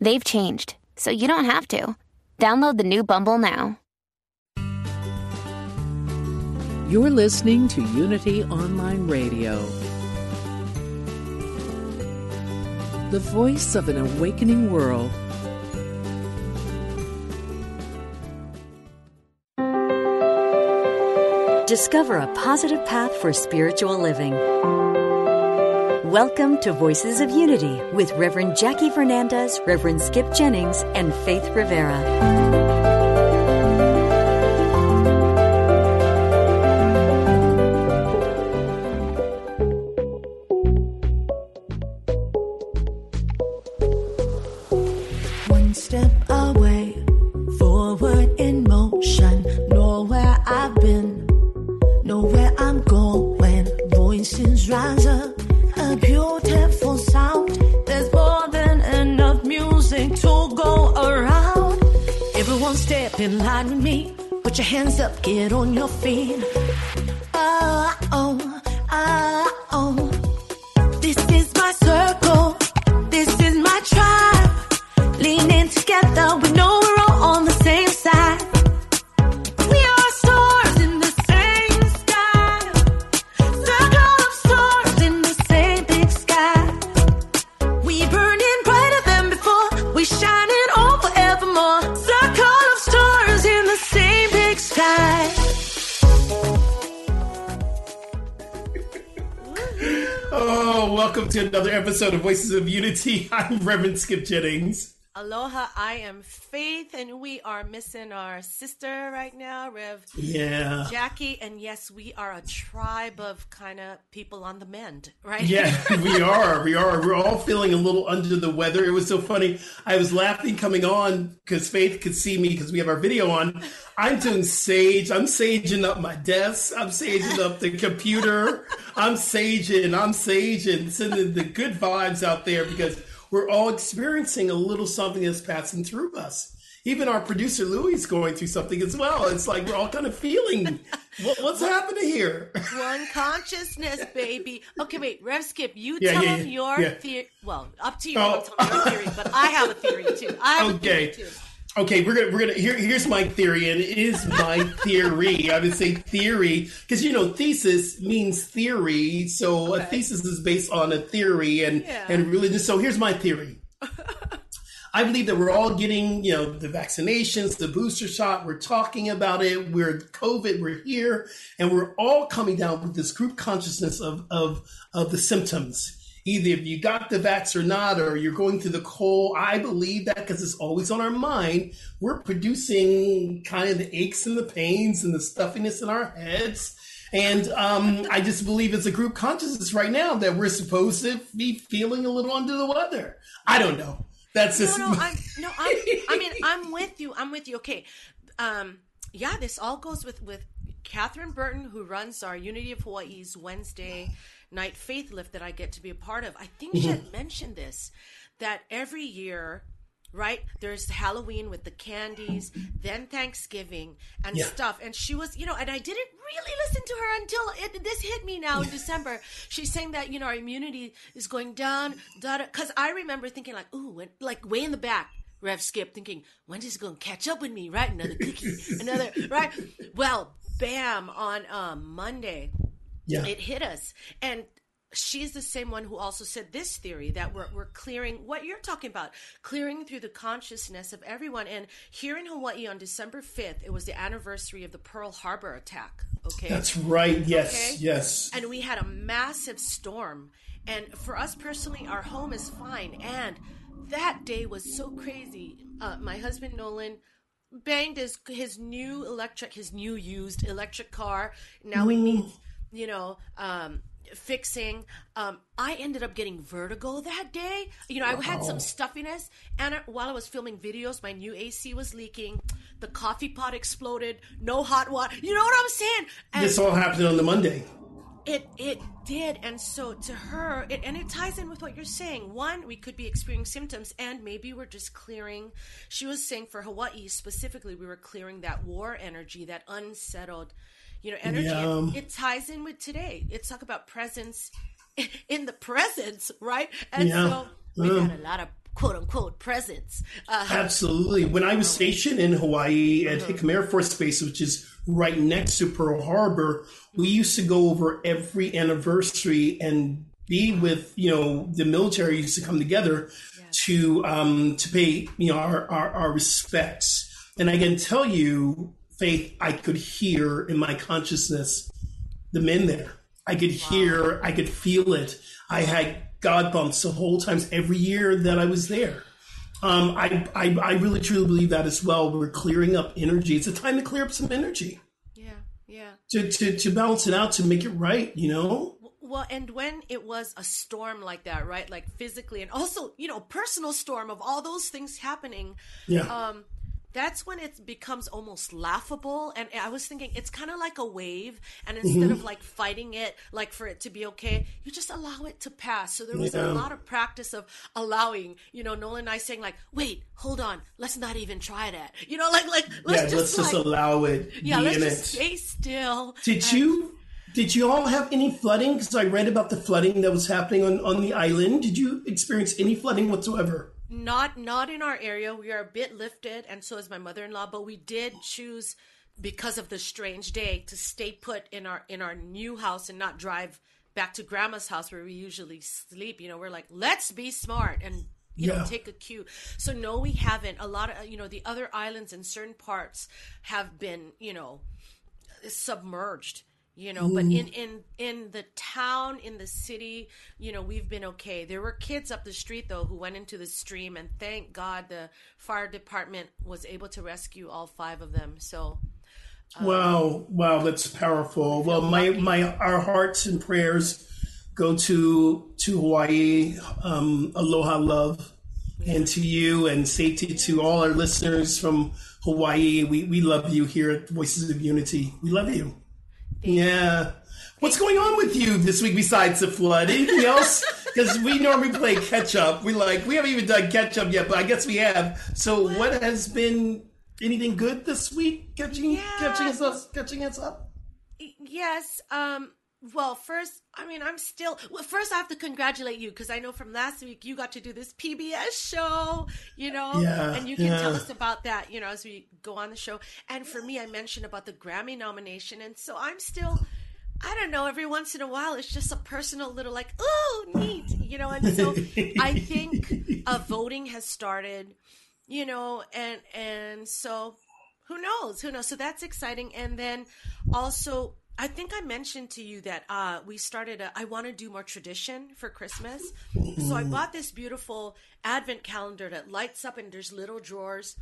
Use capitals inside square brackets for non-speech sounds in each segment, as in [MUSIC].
They've changed, so you don't have to. Download the new Bumble now. You're listening to Unity Online Radio, the voice of an awakening world. Discover a positive path for spiritual living. Welcome to Voices of Unity with Reverend Jackie Fernandez, Reverend Skip Jennings, and Faith Rivera. Up, get on your feet. Voices of Unity. [LAUGHS] I'm Reverend Skip Jennings. Aloha, I am Faith, and we are missing our sister right now, Rev Yeah. Jackie. And yes, we are a tribe of kind of people on the mend, right? Yeah, [LAUGHS] we are. We are. We're all feeling a little under the weather. It was so funny. I was laughing coming on because Faith could see me because we have our video on. I'm doing sage. I'm saging up my desk. I'm saging up the computer. I'm saging. I'm saging, sending the good vibes out there because we're all experiencing a little something that's passing through us. Even our producer Louis is going through something as well. It's like we're all kind of feeling [LAUGHS] what, what's happening here. One consciousness, baby. Okay, wait, Rev Skip, you Yeah, tell yeah, yeah, your theory. Well, up to you. Oh. Don't tell me your theory, but I have a theory too. I have Okay. a theory too. Okay, we're gonna we're gonna here. Here's my theory, and it is my [LAUGHS] theory. I would say theory because you know thesis means theory, so a thesis is based on a theory and Yeah. and religion. So here's my theory. [LAUGHS] I believe that we're all getting, you know, the vaccinations, the booster shot. We're talking about it. We're COVID. We're here, and we're all coming down with this group consciousness of of of the symptoms. Either if you got the vax or not, or you're going through the cold. I believe that because it's always on our mind. We're producing kind of the aches and the pains and the stuffiness in our heads. And um, I just believe it's a group consciousness right now that we're supposed to be feeling a little under the weather. I don't know. That's just No, no, I'm no, I'm, I mean, I'm with you. I'm with you. Okay, um, yeah, this all goes with with Catherine Burton, who runs our Unity of Hawaii's Wednesday night faith lift that I get to be a part of. I think she had mentioned this that every year. Right there's Halloween with the candies, then Thanksgiving and Yeah. stuff. And she was, you know, and I didn't really listen to her until it, this hit me now in December. She's saying that you know our immunity is going down, because I remember thinking like, ooh, when, like way in the back, Rev Skip, thinking when is it going to catch up with me? Right, another cookie, another [LAUGHS] right. Well, bam on um, Monday, yeah. it hit us, and she's the same one who also said this theory that we're, we're clearing what you're talking about clearing through the consciousness of everyone and here in hawaii on december 5th it was the anniversary of the pearl harbor attack okay That's right. Yes. Okay. Yes. and we had a massive storm and for us personally our home is fine and that day was so crazy uh, my husband nolan banged his his new electric his new used electric car now he needs you know um fixing. Um, I ended up getting vertigo that day. You know, I had some stuffiness, and I, while I was filming videos, my new AC was leaking. The coffee pot exploded. No hot water. You know what I'm saying? And This all happened on the Monday. it it did, and so to her, it, and it ties in with what you're saying. One, we could be experiencing symptoms, and maybe we're just clearing. She was saying for Hawaii specifically, we were clearing that war energy, that unsettled, you know, energy. Yeah. And it ties in with today. It's talk about presence [LAUGHS] in the presence, right? And Yeah. so we got a lot of quote unquote presence. Uh, Absolutely. When I was stationed in Hawaii at Hickam Air Force Base, which is right next to Pearl Harbor, we used to go over every anniversary and be with, you know, the military used to come together to um, to pay, you know, our, our, our respects. And I can tell you, Faith, I could hear in my consciousness the men there. I could hear, I could feel it. I had God bumps the whole times every year that I was there. Um, I, I, I really truly believe that as well. We're clearing up energy. It's a time to clear up some energy yeah, yeah. to, to, to balance it out, to make it right, you know? Well, and when it was a storm like that, right? Like physically and also, you know, personal storm of all those things happening. Yeah. Um, that's when it becomes almost laughable. And I was thinking it's kind of like a wave. And instead Mm-hmm. of like fighting it, like for it to be okay, you just allow it to pass. So there was Yeah. a lot of practice of allowing, you know, Nolan and I saying like, wait, hold on, let's not even try that. You know, like, like, let's yeah, just let's just allow it yeah, let's just it. stay still. Did you did you all have any flooding? Because I read about the flooding that was happening on, on the island. Did you experience any flooding whatsoever? Not not in our area. We are a bit lifted and so is my mother-in-law but we did choose because of the strange day to stay put in our in our new house and not drive back to grandma's house where we usually sleep. You know we're like let's be smart and you Yeah. know take a cue. So no we haven't. A lot of you know the other islands in certain parts have been you know submerged you know but in in in the town in the city you know we've been okay there were kids up the street though who went into the stream and thank god the fire department was able to rescue all five of them so Wow, wow, that's powerful. Well, my my our hearts and prayers go to to Hawaii. Um, aloha, love, and to you, and safety to all our listeners from Hawaii. We we love you here at Voices of Unity. We love you. Yeah. What's going on with you this week besides the flood? Anything else? [LAUGHS] Because we normally play catch up. We like we haven't even done catch up yet, but I guess we have. So, what has been anything good this week? Catching Yeah. catching us up, catching us up. yes um well first i mean i'm still well first i have to congratulate you because i know from last week you got to do this pbs show you know Yeah, and you can tell us about that you know as we go on the show and for me i mentioned about the grammy nomination and so i'm still I don't know. Every once in a while, it's just a personal little like, oh, neat, you know. And so [LAUGHS] I think uh, voting has started, you know, and and so who knows? Who knows? So that's exciting. And then also, I think I mentioned to you that uh, we started. A, I want to do more tradition for Christmas, so I bought this beautiful Advent calendar that lights up, and there's little drawers.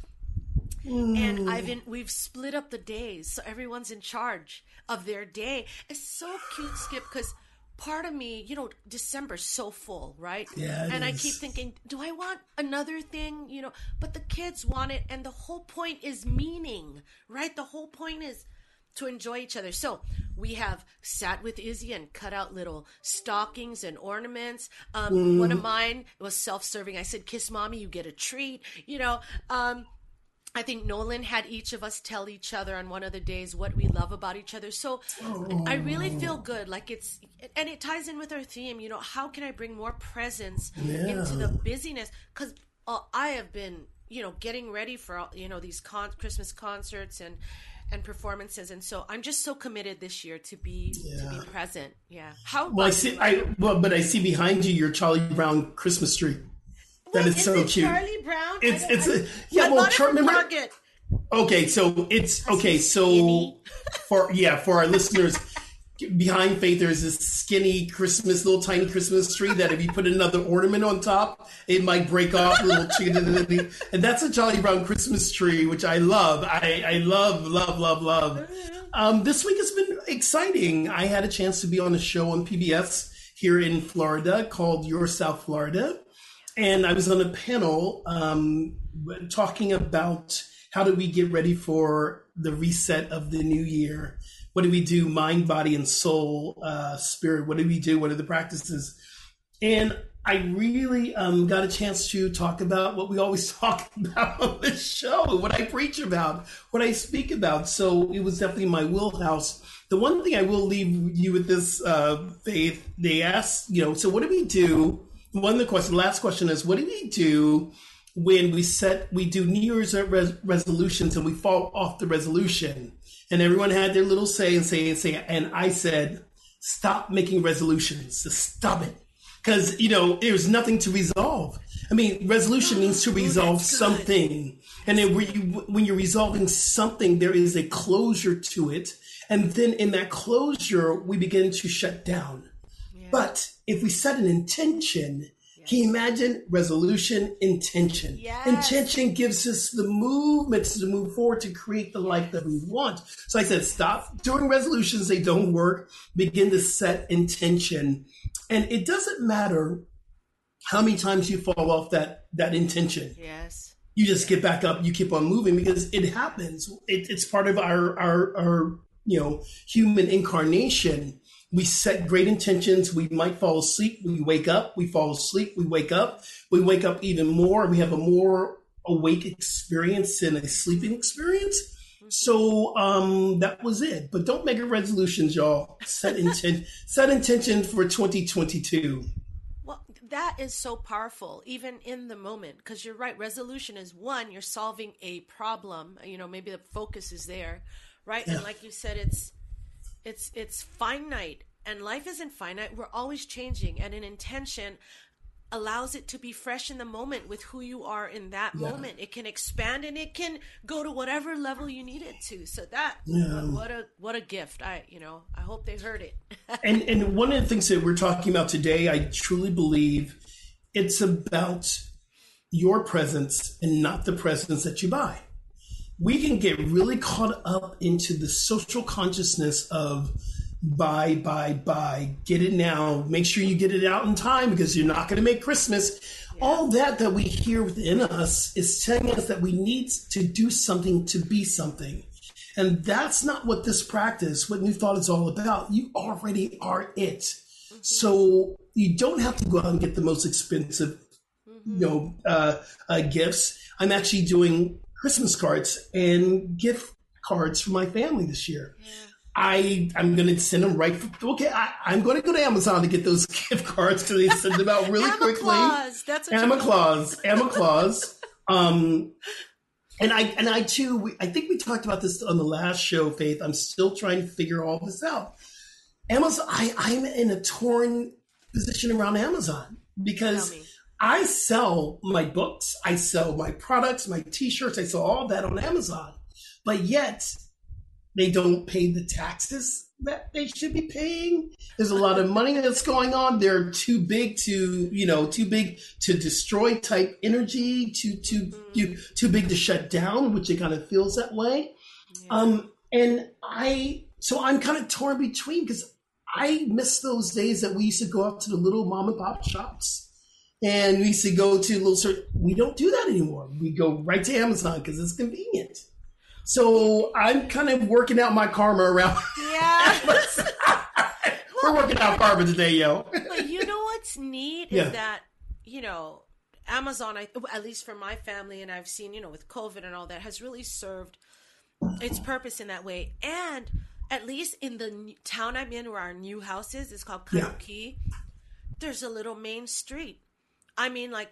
And I've we've split up the days, so everyone's in charge of their day. It's so cute, Skip, because part of me, you know, December's so full, right? Yeah, and I keep thinking, do I want another thing? You know, but the kids want it, and the whole point is meaning, right? The whole point is to enjoy each other. So we have sat with Izzy and cut out little stockings and ornaments. Um, One of mine was self-serving. I said, "Kiss mommy, you get a treat." You know. Um, I think Nolan had each of us tell each other on one of the days what we love about each other. So I really feel good. Like it's, and it ties in with our theme. You know, how can I bring more presence into the busyness? Because uh, I have been, you know, getting ready for you know these con- Christmas concerts and and performances, and so I'm just so committed this year to be to be present. Yeah. How Well, I see. I well, but I see behind you your Charlie Brown Christmas tree. That is Is so cute. Charlie Brown. It's it's I- a, yeah. Well, Char- remember. Target. Okay, so it's okay. So for yeah, for our [LAUGHS] listeners, behind Faith there's this skinny Christmas, little tiny Christmas tree that if you put another ornament on top, it might break off little tree. And that's a Charlie Brown Christmas tree, which I love. I I love love love love. Um, this week has been exciting. I had a chance to be on a show on PBS here in Florida called Your South Florida. And I was on a panel um, talking about how do we get ready for the reset of the new year? What do we do, mind, body, and soul, uh, spirit? What do we do? What are the practices? And I really um, got a chance to talk about what we always [LAUGHS] talk about on this show, what I preach about, what I speak about. So it was definitely my wheelhouse. The one thing I will leave you with this, uh, Faith, they asked, you know, so what do we do? One of the questions, the last question is, what do we do when we set, we do New Year's res- resolutions and we fall off the resolution? And everyone had their little say and say and say, and I said, stop making resolutions. Just stop it because you know there's nothing to resolve. I mean, resolution means to oh, resolve something, and then when, you, when you're resolving something, there is a closure to it, and then in that closure, we begin to shut down. Yeah. But if we set an intention, can you imagine resolution, intention? Yes. Intention gives us the movements to move forward to create the life that we want. So I said, stop doing resolutions; they don't work. Begin to set intention, and it doesn't matter how many times you fall off that that intention. Yes, you just get back up. You keep on moving because it happens. It, it's part of our our our you know human incarnation we set great intentions. We might fall asleep. We wake up. We fall asleep. We wake up. We wake up even more. We have a more awake experience than a sleeping experience. So um, that was it. But don't make it resolutions, y'all. Set intent. [LAUGHS] set intention for 2022. Well, that is so powerful, even in the moment, because you're right. Resolution is one. You're solving a problem. You know, maybe the focus is there, right? Yeah. And like you said, it's it's it's finite and life isn't finite. We're always changing and an intention allows it to be fresh in the moment with who you are in that yeah. moment. It can expand and it can go to whatever level you need it to. So that yeah. what, what, a what a gift. I you know, I hope they heard it. [LAUGHS] and and one of the things that we're talking about today, I truly believe it's about your presence and not the presence that you buy we can get really caught up into the social consciousness of buy, buy, buy, get it now. Make sure you get it out in time because you're not going to make Christmas. Yeah. All that that we hear within us is telling us that we need to do something to be something. And that's not what this practice, what New Thought is all about. You already are it. Mm-hmm. So you don't have to go out and get the most expensive, mm-hmm. you know, uh, uh, gifts. I'm actually doing Christmas cards and gift cards for my family this year. Yeah. I I'm gonna send them right. For, okay, I, am going to go to Amazon to get those [LAUGHS] gift cards because they send them out really quickly. Claus. That's what Emma Claus. Emma Claus. Um, and I and I too. We, I think we talked about this on the last show, Faith. I'm still trying to figure all this out. Amazon. I I'm in a torn position around Amazon because I sell my books, I sell my products, my t-shirts, I sell all that on Amazon. But yet they don't pay the taxes that they should be paying. There's a lot of money that's going on. They're too big to, you know, too big to destroy type energy, too too you too big to shut down, which it kind of feels that way. Yeah. Um, and I so I'm kind of torn between because I miss those days that we used to go out to the little mom and pop shops and we used to go to little sort. We don't do that anymore. We go right to Amazon because it's convenient. So I'm kind of working out my karma around. [LAUGHS] Yeah. We're working out karma today, yo. but you know what's neat yeah. is that you know Amazon, I, at least for my family, and I've seen you know with COVID and all that, has really served its purpose in that way. And at least in the town I'm in, where our new house is, it's called Kanuki. Yeah. There's a little main street I mean, like,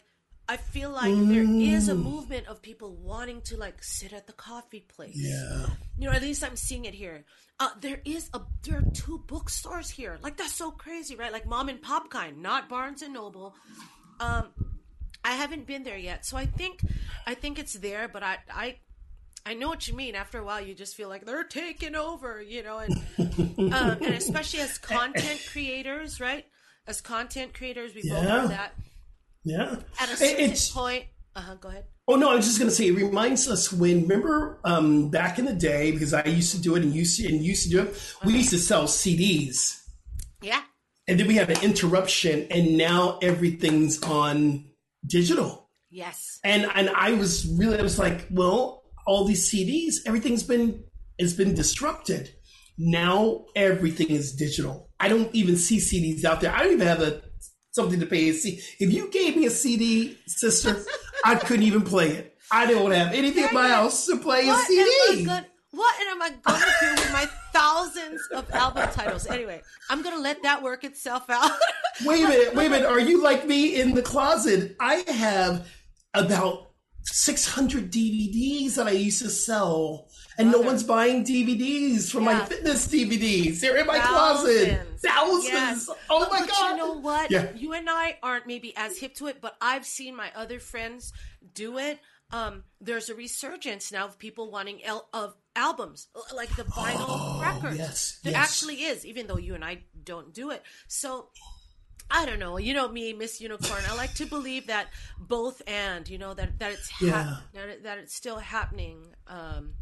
I feel like mm. there is a movement of people wanting to like sit at the coffee place. Yeah. You know, at least I'm seeing it here. Uh, there is a there are two bookstores here. Like that's so crazy, right? Like mom and pop kind, not Barnes and Noble. Um, I haven't been there yet, so I think I think it's there. But I I I know what you mean. After a while, you just feel like they're taking over, you know, and [LAUGHS] um, and especially as content creators, right? As content creators, we yeah. both know that yeah. At a certain it's, point, Uh huh. Go ahead. Oh no, I was just going to say it reminds us when remember um, back in the day because I used to do it and used to and used to do it. We used to sell CDs, Yeah. and then we had an interruption, and now everything's on digital. Yes. And and I was really I was like, well, all these CDs, everything's been it's been disrupted. Now everything is digital. I don't even see CDs out there. I don't even have a something to pay a C. If you gave me a CD, sister, I couldn't even play it. I don't have anything in my house to play a What am CD. Gonna, what am I going to do with my thousands of album titles? Anyway, I'm going to let that work itself out. [LAUGHS] Wait a minute, wait a minute. Are you like me in the closet? I have about 600 DVDs that I used to sell, and no one's buying DVDs for my fitness DVDs. They're in my closet. Thousands. Yes. Oh my but God. You know what? Yeah. You and I aren't maybe as hip to it, but I've seen my other friends do it. Um, there's a resurgence now of people wanting el- of albums, like the vinyl records. Oh, yes, there yes. actually is, even though you and I don't do it. So I don't know. You know me, Miss Unicorn. I like to believe that both and you know that that it's hap- Yeah. that, it, that it's still happening. Um,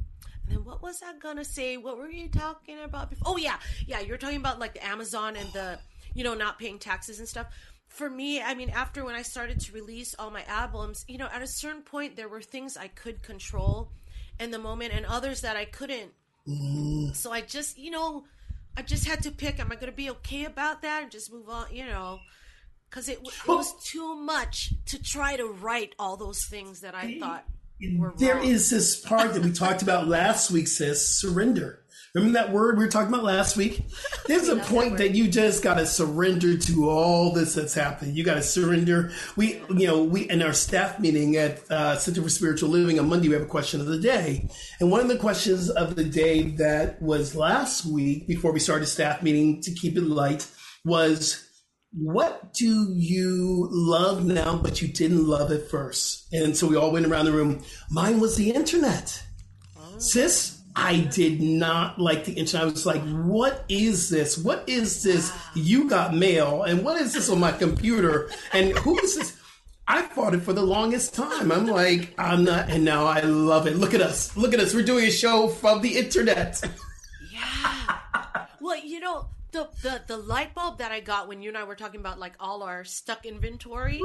then what was I gonna say? What were you talking about before? Oh yeah, yeah. You're talking about like the Amazon and the you know not paying taxes and stuff. For me, I mean, after when I started to release all my albums, you know, at a certain point there were things I could control in the moment, and others that I couldn't. Mm-hmm. So I just, you know, I just had to pick. Am I going to be okay about that and just move on? You know, because it, it was too much to try to write all those things that I thought There wrong. is this part that we talked about [LAUGHS] last week, sis surrender. Remember that word we were talking about last week? There's a point that you just got to surrender to all this that's happening. You got to surrender. We, you know, we in our staff meeting at uh, Center for Spiritual Living on Monday, we have a question of the day, and one of the questions of the day that was last week before we started staff meeting to keep it light was what do you love now but you didn't love at first and so we all went around the room mine was the internet sis i did not like the internet i was like what is this what is this you got mail and what is this on my computer and who is this I fought it for the longest time. I'm like, I'm not, and now I love it. Look at us. Look at us. We're doing a show from the internet. [LAUGHS] Well, you know, the, the the light bulb that I got when you and I were talking about like all our stuck inventory.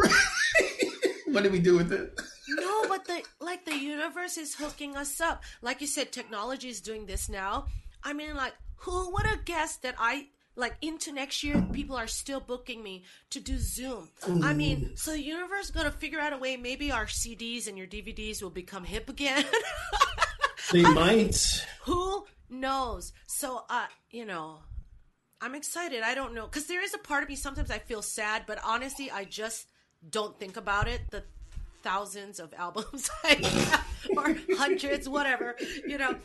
[LAUGHS] what do we do with it? no, but the like the universe is hooking us up. Like you said, technology is doing this now. I mean, like, who would have guessed that I like into next year people are still booking me to do Zoom. I mean, so the universe is gonna figure out a way. Maybe our CDs and your DVDs will become hip again. They [LAUGHS] might. Who knows? So, uh, you know, I'm excited. I don't know because there is a part of me sometimes I feel sad, but honestly, I just don't think about it. The thousands of albums [LAUGHS] I have, or hundreds, whatever, you know.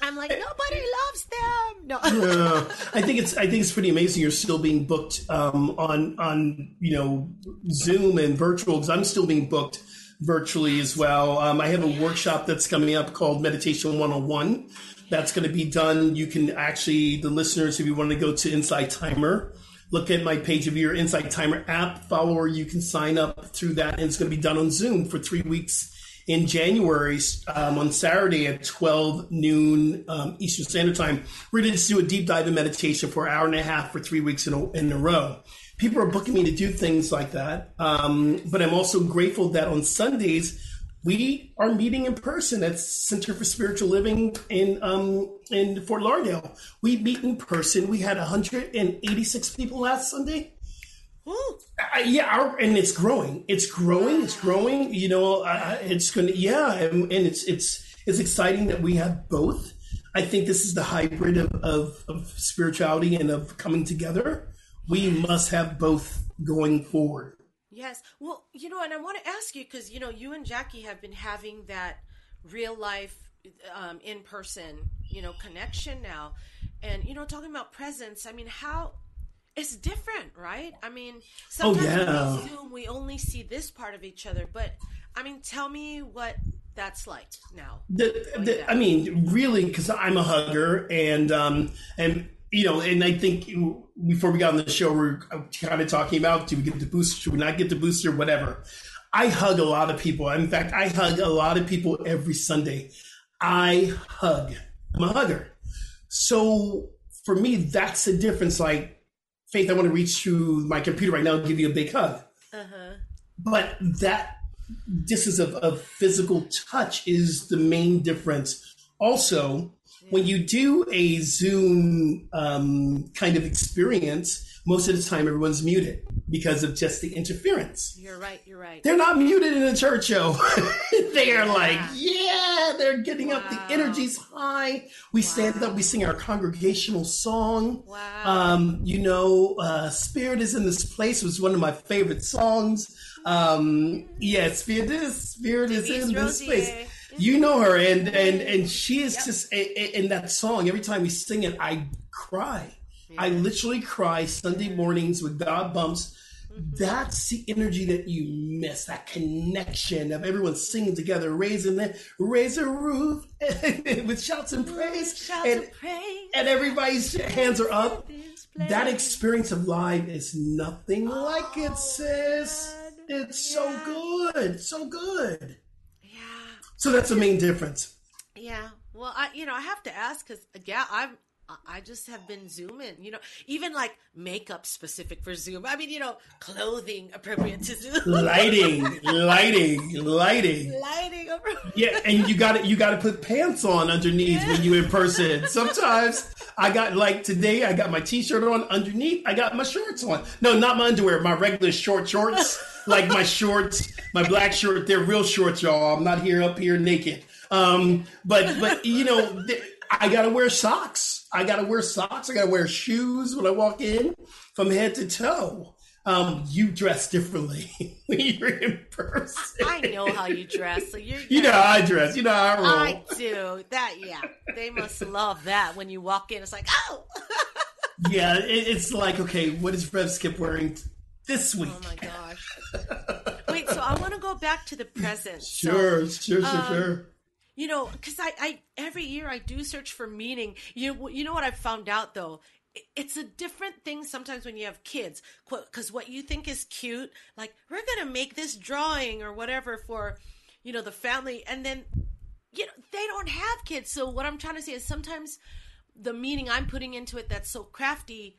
I'm like nobody loves them. No, [LAUGHS] I think it's I think it's pretty amazing. You're still being booked um, on on you know Zoom and virtual because I'm still being booked virtually as well. Um, I have a workshop that's coming up called Meditation 101. That's going to be done. You can actually the listeners, if you want to go to Insight Timer, look at my page of your Insight Timer app, follower. you can sign up through that, and it's going to be done on Zoom for three weeks in January um, on Saturday at 12 noon um, Eastern Standard Time. We're going to just do a deep dive in meditation for an hour and a half for three weeks in a, in a row. People are booking me to do things like that. Um, but I'm also grateful that on Sundays, we are meeting in person at Center for Spiritual Living in um, in Fort Lauderdale. We meet in person. We had 186 people last Sunday. Uh, yeah, our, and it's growing. It's growing. It's growing. You know, uh, it's going to yeah, and, and it's it's it's exciting that we have both. I think this is the hybrid of, of, of spirituality and of coming together. We must have both going forward. Yes. Well, you know, and I want to ask you because you know you and Jackie have been having that real life, um, in person, you know, connection now, and you know, talking about presence. I mean, how it's different, right? I mean, sometimes yeah. we Zoom, we only see this part of each other, but I mean, tell me what that's like now. The, the, I mean, really, because I'm a hugger, and um, and you know, and I think before we got on the show, we are kind of talking about do we get the booster, should we not get the booster, whatever. I hug a lot of people. In fact, I hug a lot of people every Sunday. I hug. I'm a hugger. So for me, that's the difference. Like, Faith, I want to reach through my computer right now and give you a big hug. Uh-huh. But that distance of, of physical touch is the main difference. Also, when you do a Zoom um, kind of experience, most of the time everyone's muted because of just the interference. You're right. You're right. They're not muted in a church show. [LAUGHS] they are like, yeah, they're getting up. The energy's high. We stand up, we sing our congregational song. Wow. Um, you know, uh, Spirit is in this place was one of my favorite songs. Um, yeah, Spirit is Spirit is in this place. You know her, and and and she is just a, a- in that song. Every time we sing it, I cry. I literally cry Sunday mornings with God bumps. That's the energy that you miss. That connection of everyone singing together, raising the raise a roof [LAUGHS] with shouts and praise, Shouts and of praise. and everybody's hands are up. That experience of live is nothing like it, sis. It's so good, so good. So that's the main difference. Yeah. Well, I you know I have to ask because yeah I've I- just have been zooming. You know, even like makeup specific for Zoom. I mean, you know, clothing appropriate to Zoom. [LAUGHS] Lighting, lighting, lighting. Lighting appropriate. Yeah, and you got to you got to put pants on underneath when you in person. [LAUGHS] Sometimes I got like today, I got my t-shirt on underneath. I got my shorts on. No, not my underwear, my regular short shorts, [LAUGHS] like my shorts, my black shirt, They're real shorts, y'all. I'm not here up here naked. Um, but but you know, th- I gotta wear socks. I gotta wear socks. I gotta wear shoes when I walk in from head to toe. Um, you dress differently [LAUGHS] when you're in person. I know how you dress. So you're. You know how I dress. You know how I roll. I do that. Yeah, they must love that when you walk in. It's like, oh, [LAUGHS] yeah, it, it's like, okay, what is Rev Skip wearing this week? oh my gosh. [LAUGHS] Wait, so I want to go back to the present. So, Sure, sure, sure, um, sure. You know because I, I every year i do search for meaning. You you know what i've found out though? It's a different thing sometimes when you have kids. Because what you think is cute like we're gonna make this drawing or whatever for you know the family and then you know they don't have kids. So what i'm trying to say is sometimes the meaning i'm putting into it that's so crafty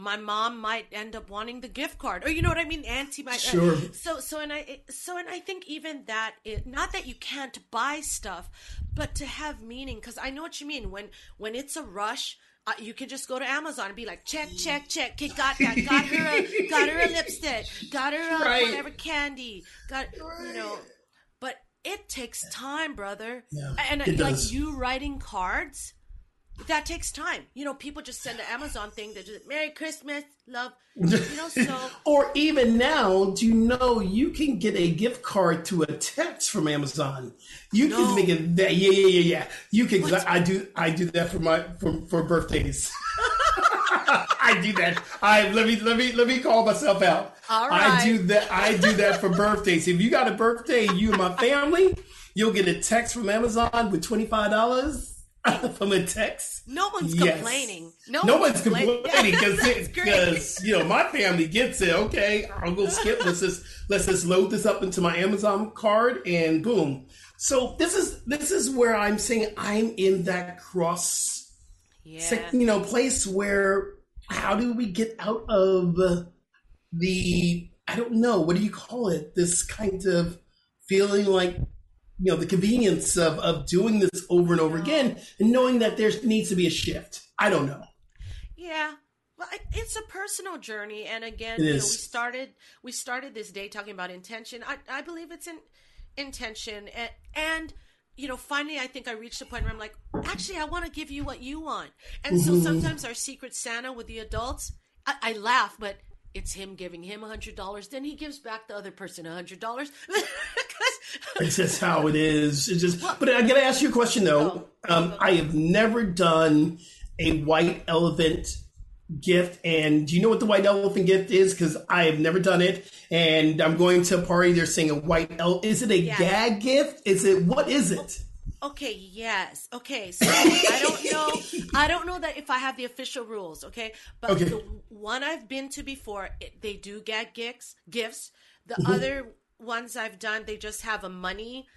my mom might end up wanting the gift card or you know what i mean auntie might uh, Sure. so so and i so and i think even that it not that you can't buy stuff but to have meaning because i know what you mean when when it's a rush uh, you can just go to Amazon and be like, check, check, check. Okay, got that. Got her a, got her a lipstick. Got her a [LAUGHS] Right. whatever candy. Got you know. But it takes time, brother. Yeah, and like does. you writing cards, that takes time. You know, people just send an Amazon thing that just Merry Christmas, love. You know, so [LAUGHS] or even now, do you know you can get a gift card to a text from Amazon? You No. can make it that yeah yeah yeah yeah. You can I, I do I do that for my for, for birthdays. [LAUGHS] I do that. I let me let me let me call myself out. All I do that. I do that for birthdays. If you got a birthday, you and my family, you'll get a text from Amazon with twenty five dollars [LAUGHS] from a text. no one's Yes. complaining. No, No one's complaining. complaining because because [LAUGHS] you know my family gets it. Okay, I'll go skip. [LAUGHS] Let's just let's just load this up into my Amazon card and boom. So this is this is where I'm saying I'm in that cross, yeah. you know, place where how do we get out of the I don't know what do you call it? This kind of feeling like you know the convenience of of doing this over and over again and knowing that there needs to be a shift. I don't know. Yeah. Well, it's a personal journey, and again, you know, we started we started this day talking about intention. I, I believe it's an intention, and, and you know, finally, I think I reached a point where I'm like, actually, I want to give you what you want. And so mm-hmm. sometimes our secret Santa with the adults, I, I laugh, but it's him giving him a hundred dollars, then he gives back the other person a hundred dollars. [LAUGHS] It's just how it is. It's just. But I gotta ask you a question though. Um, I have never done a white elephant gift, and do you know what the white elephant gift is? Because I have never done it, and I'm going to a party. They're saying a white el. Is it a Yeah. gag gift? Is it what is it? Okay, yes. Okay, so I don't know. I don't know that if I have the official rules. Okay, but Okay. the one I've been to before, it, they do get gifts. Gifts. The Mm-hmm. other ones I've done, they just have a money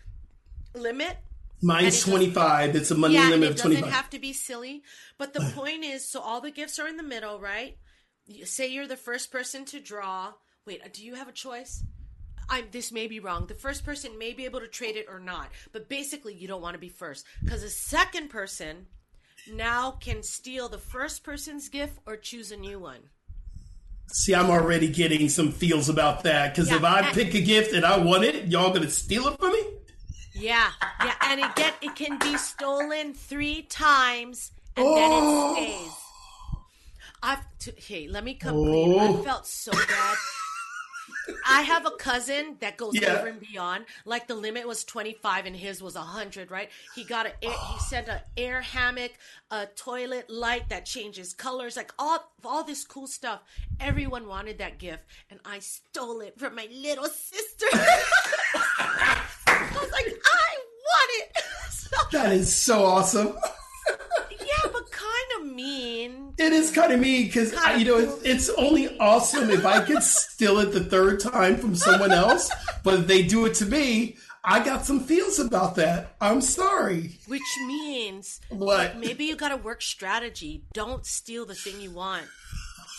limit. Mine's it 25. It's a money yeah, limit it of doesn't have to be silly. But the [SIGHS] point is, so all the gifts are in the middle, right? You, say you're the first person to draw. Wait, uh, do you have a choice? I this may be wrong. The first person may be able to trade it or not, but basically you don't want to be first because the second person now can steal the first person's gift or choose a new one. See, I'm already getting some feels about that because Yeah, if I pick a gift and I want it, y'all gonna steal it from me? Yeah, yeah, and it get it can be stolen three times and Oh. then it oh. stays. I've t- hey, let me come clean. Oh. I Oh. felt so bad. I have a cousin that goes Yeah. over and beyond. Like the limit was twenty five and his was hundred, right? He got a air, he sent a air hammock, a toilet light that changes colors, like all all this cool stuff. Everyone wanted that gift, and I stole it from my little sister. [LAUGHS] I was like, I want it. [LAUGHS] So, That is so awesome. yeah, but kind of mean. It is kind of mean because you know it's, it's only awesome if I could steal it the third time from someone else, but if they do it to me, I got some feels about that. I'm sorry. Which means What? maybe you got to work strategy. Don't steal the thing you want.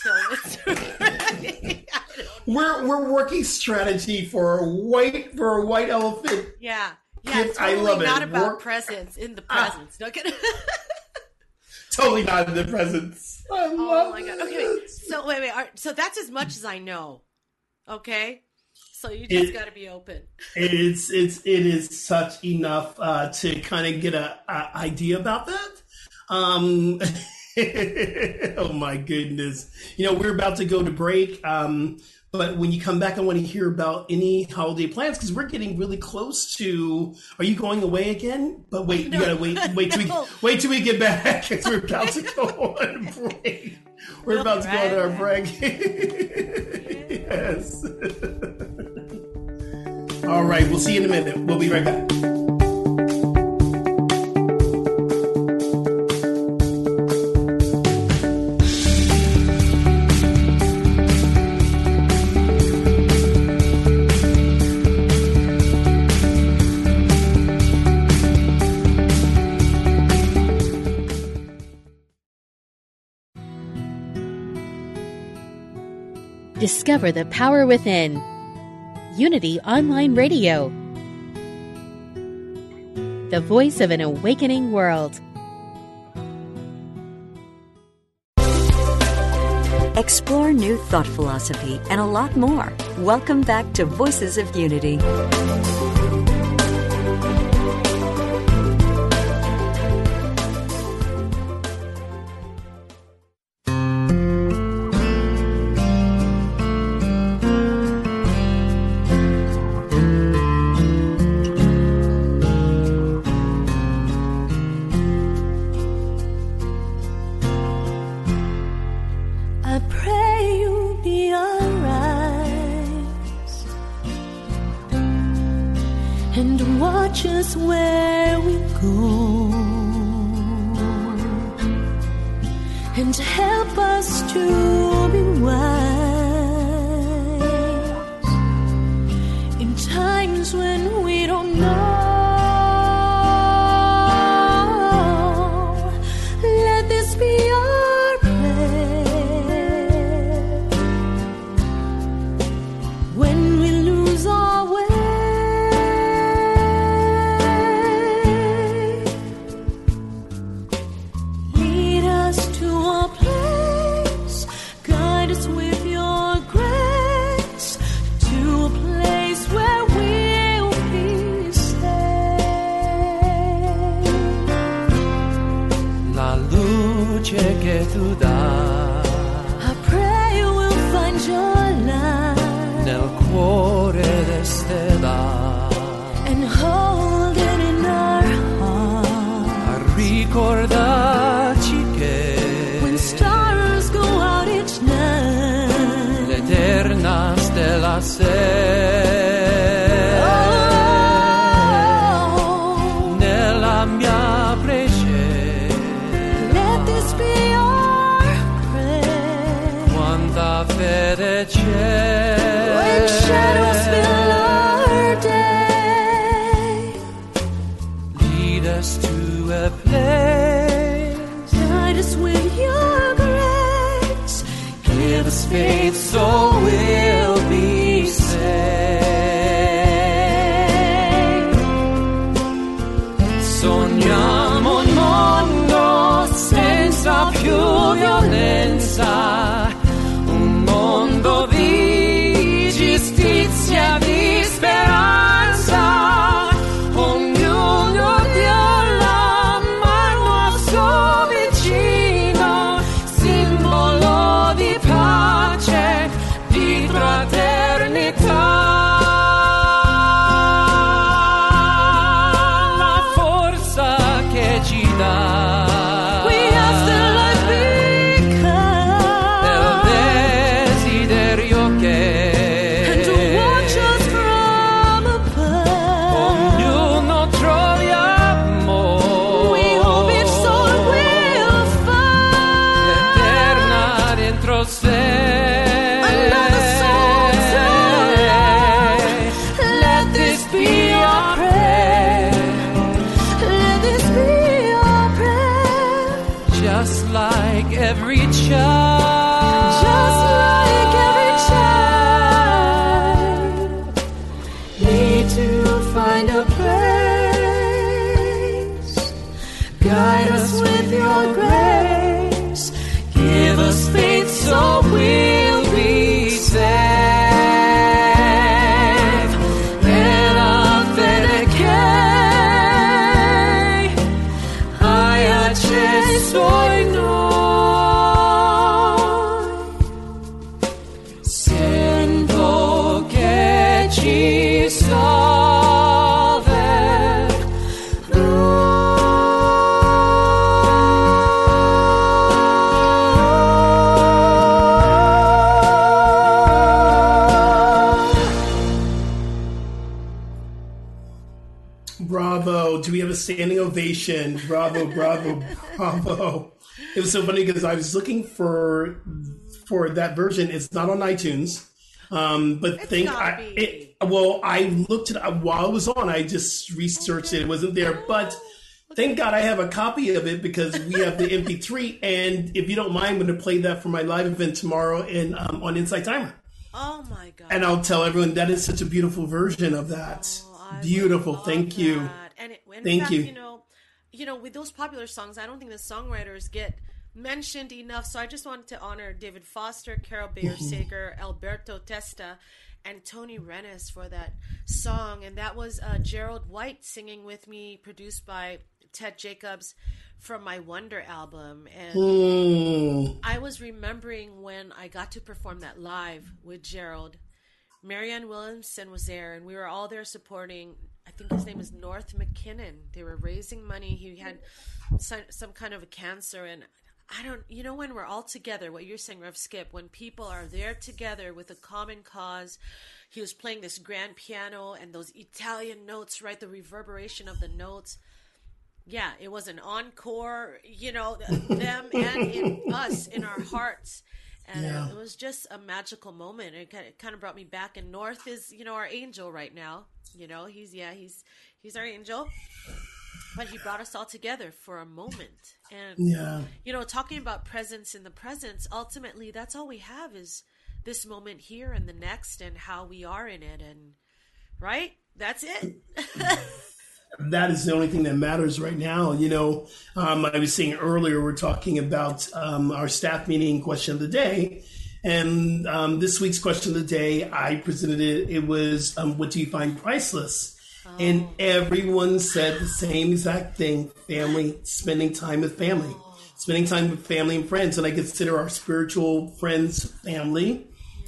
So it's [LAUGHS] We're we're working strategy for a white for a white elephant. yeah, yeah. Gift, I Totally love it. not about Work- presents in the Ah. presents. Don't get. [LAUGHS] Totally not in the presence. I oh my god. Okay. So wait, wait. So that's as much as I know. Okay. So you just got to be open. it's it's it is such enough uh, to kind of get a, a idea about that. Um, [LAUGHS] oh my goodness! You know we're about to go to break, um, but when you come back, I want to hear about any holiday plans because we're getting really close to. Are you going away again? But wait, No. you gotta wait, wait till [LAUGHS] No. we wait till we get back because we're about to go on break. We're We'll about to go on our break. [LAUGHS] yes. [LAUGHS] All right, we'll see you in a minute. We'll be right back. Discover the power within. Unity Online Radio. The voice of an awakening world. Explore new thought philosophy and a lot more. Welcome back to Voices of Unity. Like every child. Have a standing ovation? Bravo, bravo, bravo. It was so funny because I was looking for for that version. It's not on iTunes. Um, but It's think I, it, well, I looked it up while it was on. I just researched it. It wasn't there, but thank God I have a copy of it because we have the MP3. And if you don't mind, I'm going to play that for my live event tomorrow in um, on Insight Timer. Oh my god. And I'll tell everyone that is such a beautiful version of that. Oh, beautiful. Thank you. that. And, it, Thank fact, you. you know, you know, with those popular songs, I don't think the songwriters get mentioned enough. So I just wanted to honor David Foster, Carole Bayer Mm-hmm. Sager, Alberto Testa, and Tony Renis for that song. And that was uh, Gerald White singing with me, produced by Ted Jacobs from my Wonder album. And Mm. I was remembering when I got to perform that live with Gerald. Marianne Williamson was there, and we were all there supporting. I think his name is North McKinnon. They were raising money. He had some, some kind of a cancer, and I don't, you know, when we're all together, what you're saying, Rev Skip, when people are there together with a common cause. He was playing this grand piano and those Italian notes, right? The reverberation of the notes yeah, it was an encore, you know, them and in us in our hearts. And Yeah. it was just a magical moment. It kind, of, kind of brought me back. And North is, you know, our angel right now. You know, he's yeah, he's he's our angel. But he brought us all together for a moment. And Yeah. you know, talking about presence in the presence, ultimately that's all we have is this moment here and the next and how we are in it and right? That's it. [LAUGHS] that is the only thing that matters right now. You know, um, I was saying earlier, we're talking about um, our staff meeting question of the day. And um, this week's question of the day, I presented it. It was, um, What do you find priceless? And everyone said the same exact thing family, spending time with family, spending time with family and friends. And I consider our spiritual friends family.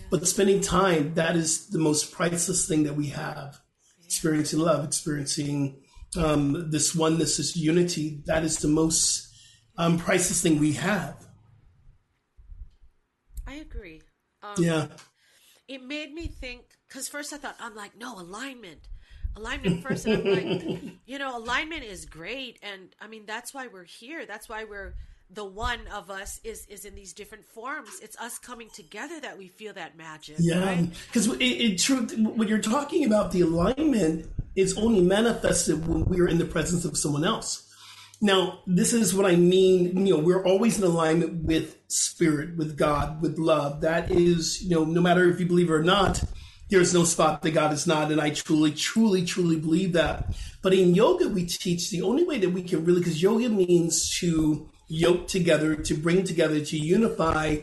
But spending time, that is the most priceless thing that we have. Experiencing love, experiencing um, this oneness, this unity, that is the most um, priceless thing we have. I agree. Um, Yeah. it made me think because first I thought I'm like no alignment, alignment first, and I'm like [LAUGHS] you know alignment is great, and I mean that's why we're here. That's why we're the one of us is is in these different forms. It's us coming together that we feel that magic. Yeah, right? because it, it true when you're talking about the alignment, is only manifested when we are in the presence of someone else. Now, this is what I mean. You know, we're always in alignment with spirit, with God, with love. That is, you know, no matter if you believe it or not, there's no spot that God is not. And I truly, truly, truly believe that. But in yoga, we teach the only way that we can really, because yoga means to yoke together, to bring together, to unify,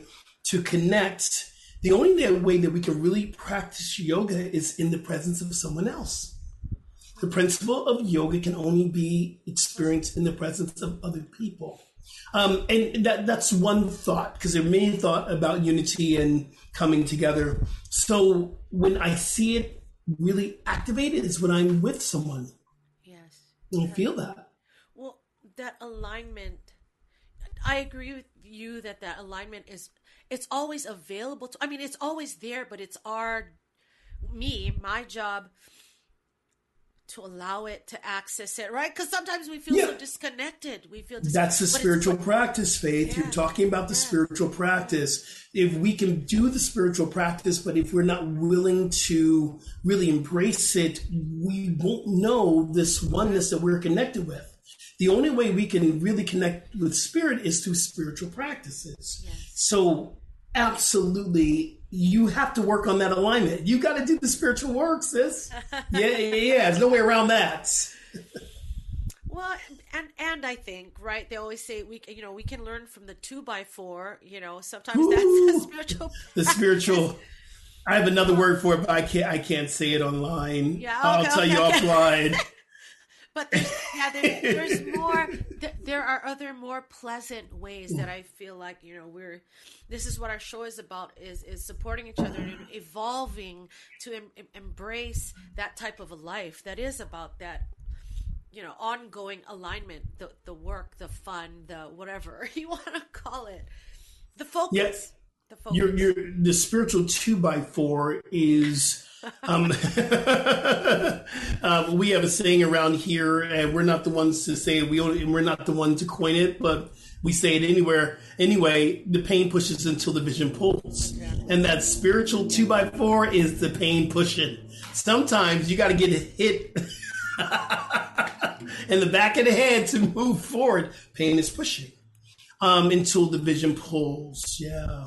to connect. The only way that we can really practice yoga is in the presence of someone else. The principle of yoga can only be experienced in the presence of other people. Um, and that that's one thought because there many thought about unity and coming together. So when I see it really activated is when I'm with someone. Yes. And I feel that. Well, that alignment I agree with you that that alignment is it's always available to I mean it's always there but it's our me my job to allow it to access it, right? Because sometimes we feel yeah. so disconnected. We feel disconnected. that's the spiritual practice, Faith. Yeah. You're talking about the yeah. spiritual practice. If we can do the spiritual practice, but if we're not willing to really embrace it, we won't know this oneness that we're connected with. The only way we can really connect with spirit is through spiritual practices. Yes. So, absolutely you have to work on that alignment. You got to do the spiritual work, sis. yeah, yeah, yeah. There's no way around that. [LAUGHS] well, and and I think right. They always say we, you know, we can learn from the two by four. You know, sometimes Ooh, that's the spiritual. [LAUGHS] The spiritual. I have another word for it, but I can't. I can't say it online. Yeah, okay, I'll tell okay, you okay. offline. [LAUGHS] but there's, yeah, there, there's more. There are other more pleasant ways that I feel like you know we're. This is what our show is about: is is supporting each other and evolving to em- embrace that type of a life that is about that you know ongoing alignment the the work the fun the whatever [LAUGHS] you want to call it the focus yes the focus. Your, your, the spiritual two by four is um, uh, [LAUGHS] we have a saying around here, and we're not the ones to say it. We only, we're not the ones to coin it, but we say it anywhere. Anyway, the pain pushes until the vision pulls, and that spiritual two by four is the pain pushing. Sometimes you got to get hit [LAUGHS] in the back of the head to move forward. Pain is pushing um, until the vision pulls. Yeah.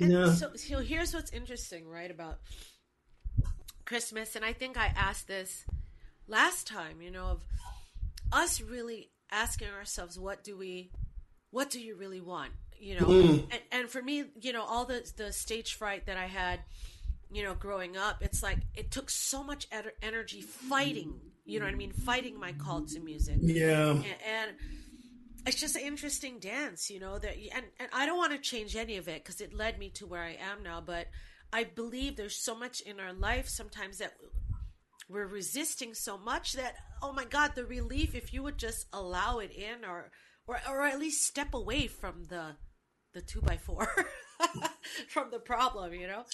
And yeah. So, so here's what's interesting, right? About Christmas, and I think I asked this last time, you know, of us really asking ourselves, what do we, what do you really want? You know, mm. and, and for me, you know, all the the stage fright that I had, you know, growing up, it's like it took so much ed- energy fighting. You know what I mean? Fighting my call to music. Yeah. And, and it's just an interesting dance, you know. That and and I don't want to change any of it because it led me to where I am now, but I believe there's so much in our life sometimes that we're resisting so much that oh my god the relief if you would just allow it in or or or at least step away from the the two by four [LAUGHS] from the problem you know?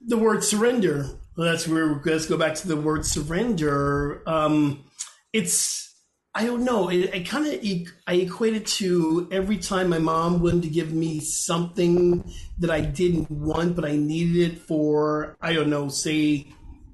The word surrender well, that's where let's go back to the word surrender. Um it's I don't know. I, I kind of I equate it to every time my mom wanted to give me something that I didn't want, but I needed it for I don't know, say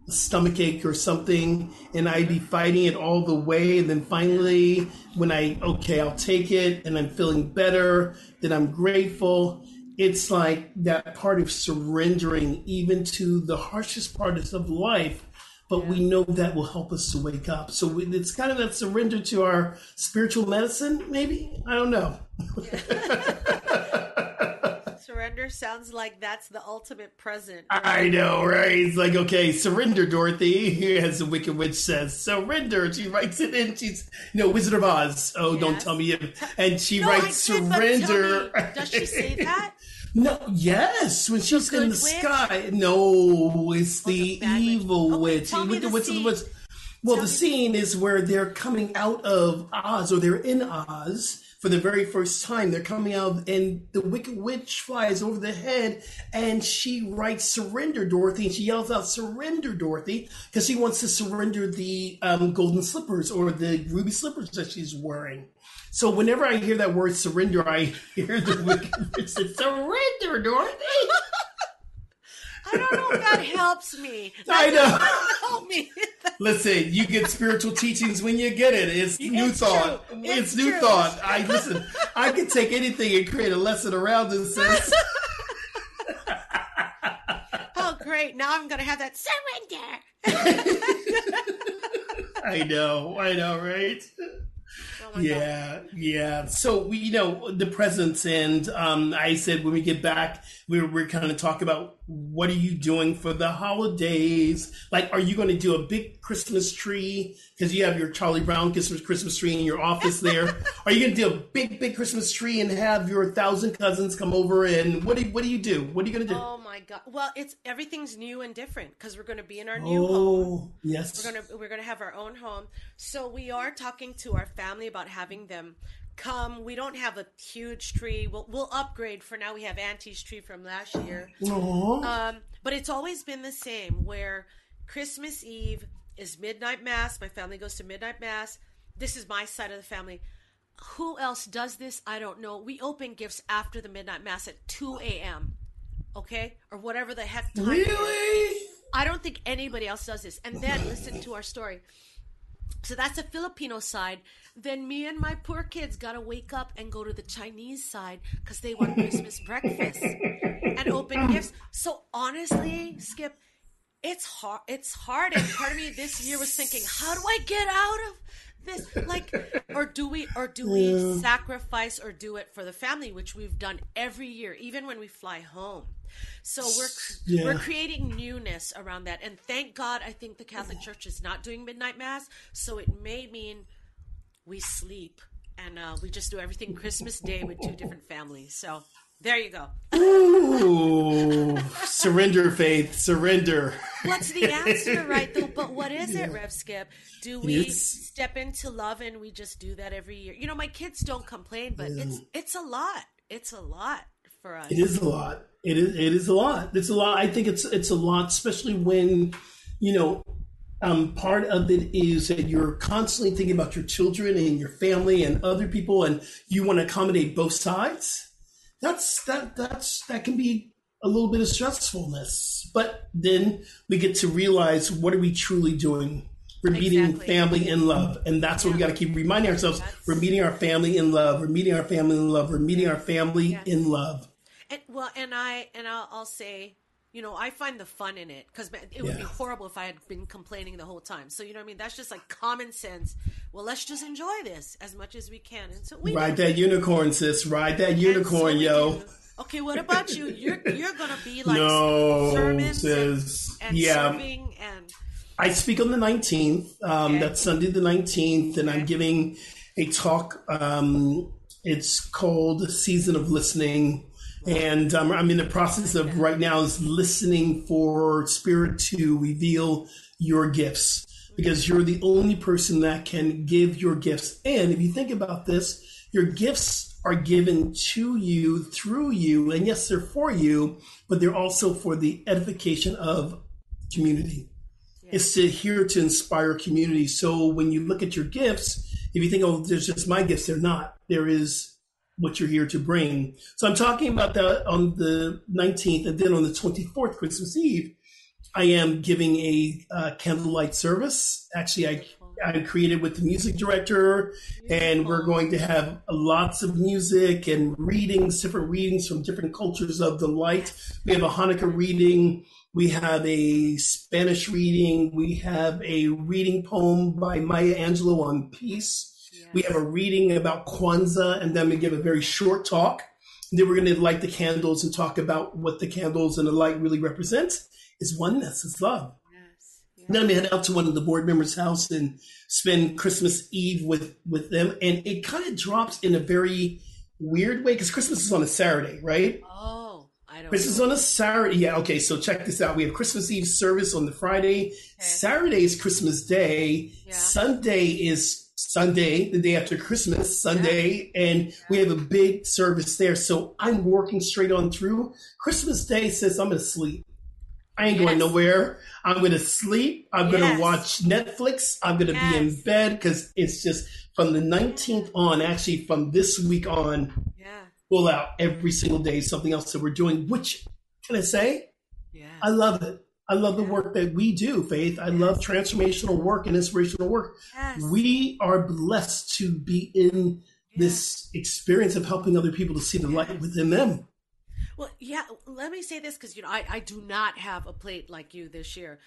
a stomach ache or something, and I'd be fighting it all the way, and then finally, when I okay, I'll take it, and I'm feeling better, then I'm grateful. It's like that part of surrendering, even to the harshest parts of life but we know that will help us to wake up. So it's kind of that surrender to our spiritual medicine, maybe? I don't know. [LAUGHS] surrender sounds like that's the ultimate present. I know, right? It's like, okay, surrender, Dorothy, as the Wicked Witch says. Surrender. She writes it in. She's, you know, Wizard of Oz. Oh, yes. don't tell me. If, and she no, writes surrender. Does she say that? [LAUGHS] No, yes, when she's the in the witch? sky. No, it's the, the evil witch. Okay, with the, witch, the witch. Well, tell the scene is where they're coming out of Oz, or they're in Oz for the very first time. They're coming out, and the Wicked Witch flies over the head, and she writes "Surrender, Dorothy," and she yells out "Surrender, Dorothy," because she wants to surrender the um, golden slippers or the ruby slippers that she's wearing. So whenever I hear that word surrender, I hear the wicked [LAUGHS] say, surrender, Dorothy. I don't know if that helps me. That [LAUGHS] I know. help me. Listen, you get spiritual teachings when you get it. It's new It's thought. true. It's, It's new true. thought. I listen. I can take anything and create a lesson around it. Sis. [LAUGHS] oh, great! Now I'm gonna have that surrender. I know. I know. Right. Yeah, yeah. So we, you know, the presents, and um, I said when we get back, we're we're kind of talk about what are you doing for the holidays? Like, are you going to do a big Christmas tree because you have your Charlie Brown Christmas Christmas tree in your office there? [LAUGHS] are you going to do a big big Christmas tree and have your thousand cousins come over? And what do what do you do? What are you going to do? Oh my god! Well, it's everything's new and different because we're going to be in our new home. Oh, yes. We're gonna we're gonna have our own home. So we are talking to our family about having them come. We don't have a huge tree. We'll we'll upgrade. For now, we have Auntie's tree from last year. Aw. Um, but it's always been the same. Where Christmas Eve is midnight mass. My family goes to midnight mass. This is my side of the family. Who else does this? I don't know. We open gifts after the midnight mass at two a.m. Okay, or whatever the heck time. Really? I don't think anybody else does this. And then listen to our story. So that's the Filipino side. Then me and my poor kids got to wake up and go to the Chinese side because they want Christmas breakfast and open gifts. So honestly, Skip, it's hard. It's hard. And part of me this year was thinking, how do I get out of this? Like, or do we, or do we sacrifice or do it for the family, which we've done every year, even when we fly home. So we're Yeah. we're creating newness around that, and thank God, I think the Catholic Church is not doing midnight mass, so it may mean we sleep and uh, we just do everything Christmas Day with two different families. So there you go. Ooh, [LAUGHS] surrender, faith, surrender. What's the answer, right? Though, but what is it, Rev Skip? Do we is. step into love and we just do that every year? You know, my kids don't complain, but it's it's a lot. It's a lot for us. It is a lot. It is. It is a lot. It's a lot. I think it's it's a lot, especially when you know. Um, part of it is that you're constantly thinking about your children and your family and other people, and you want to accommodate both sides. That's that. That's that can be a little bit of stressfulness. But then we get to realize what are we truly doing. We're meeting Exactly. family in love, and that's what we got to keep reminding ourselves. We're meeting our family in love. We're meeting our family in love. We're meeting our family in love. And well, and I and I'll, I'll say, you know, I find the fun in it because it would be horrible if I had been complaining the whole time. So you know what I mean? That's just like common sense. Well, let's just enjoy this as much as we can, and so we Ride do. that unicorn, sis. Ride that And so unicorn, yo. do. Okay, what about you? [LAUGHS] You're you're gonna be like No, sermons and, sis. and Yeah. serving and I speak on the 19th. Um, Okay. That's Sunday the 19th, and I'm giving a talk. Um, it's called Season of Listening. And um, I'm in the process of right now is listening for Spirit to reveal your gifts because you're the only person that can give your gifts. And if you think about this, your gifts are given to you through you. And yes, they're for you, but they're also for the edification of community. It's to here to inspire community. So when you look at your gifts, if you think, oh, there's just my gifts, they're not. There is what you're here to bring. So I'm talking about that on the 19th, and then on the 24th, Christmas Eve, I am giving a uh, candlelight service. Actually, I I created with the music director, and we're going to have lots of music and readings, different readings from different cultures of the light. We have a Hanukkah reading. We have a Spanish reading. We have a reading poem by Maya Angelou on peace. We have a reading about Kwanzaa, and then we give a very short talk. And then we're going to light the candles and talk about what the candles and the light really represents is oneness, is love. Then I'm gonna head out to one of the board members' house and spend Christmas Eve with with them, and it kind of drops in a very weird way because Christmas is on a Saturday, right? oh, I don't. Christmas is know. on a Saturday. Yeah, okay. So check this out. We have Christmas Eve service on the Friday. Saturday is Christmas Day. Yeah. Sunday is Sunday, the day after Christmas, Sunday, and we have a big service there. So I'm working straight on through. Christmas Day says I'm gonna sleep. I ain't going nowhere. I'm gonna sleep. I'm Yes. gonna watch Netflix. I'm gonna be in bed because it's just from the 19th on, actually from this week on, Yeah. pull out every single day something else that we're doing. Which can I say? Yeah. I love it. I love the work that we do, Faith. I love transformational work and inspirational work. Yes. We are blessed to be in this experience of helping other people to see the light within them. Well, yeah. Let me say this because you know I, I do not have a plate like you this year.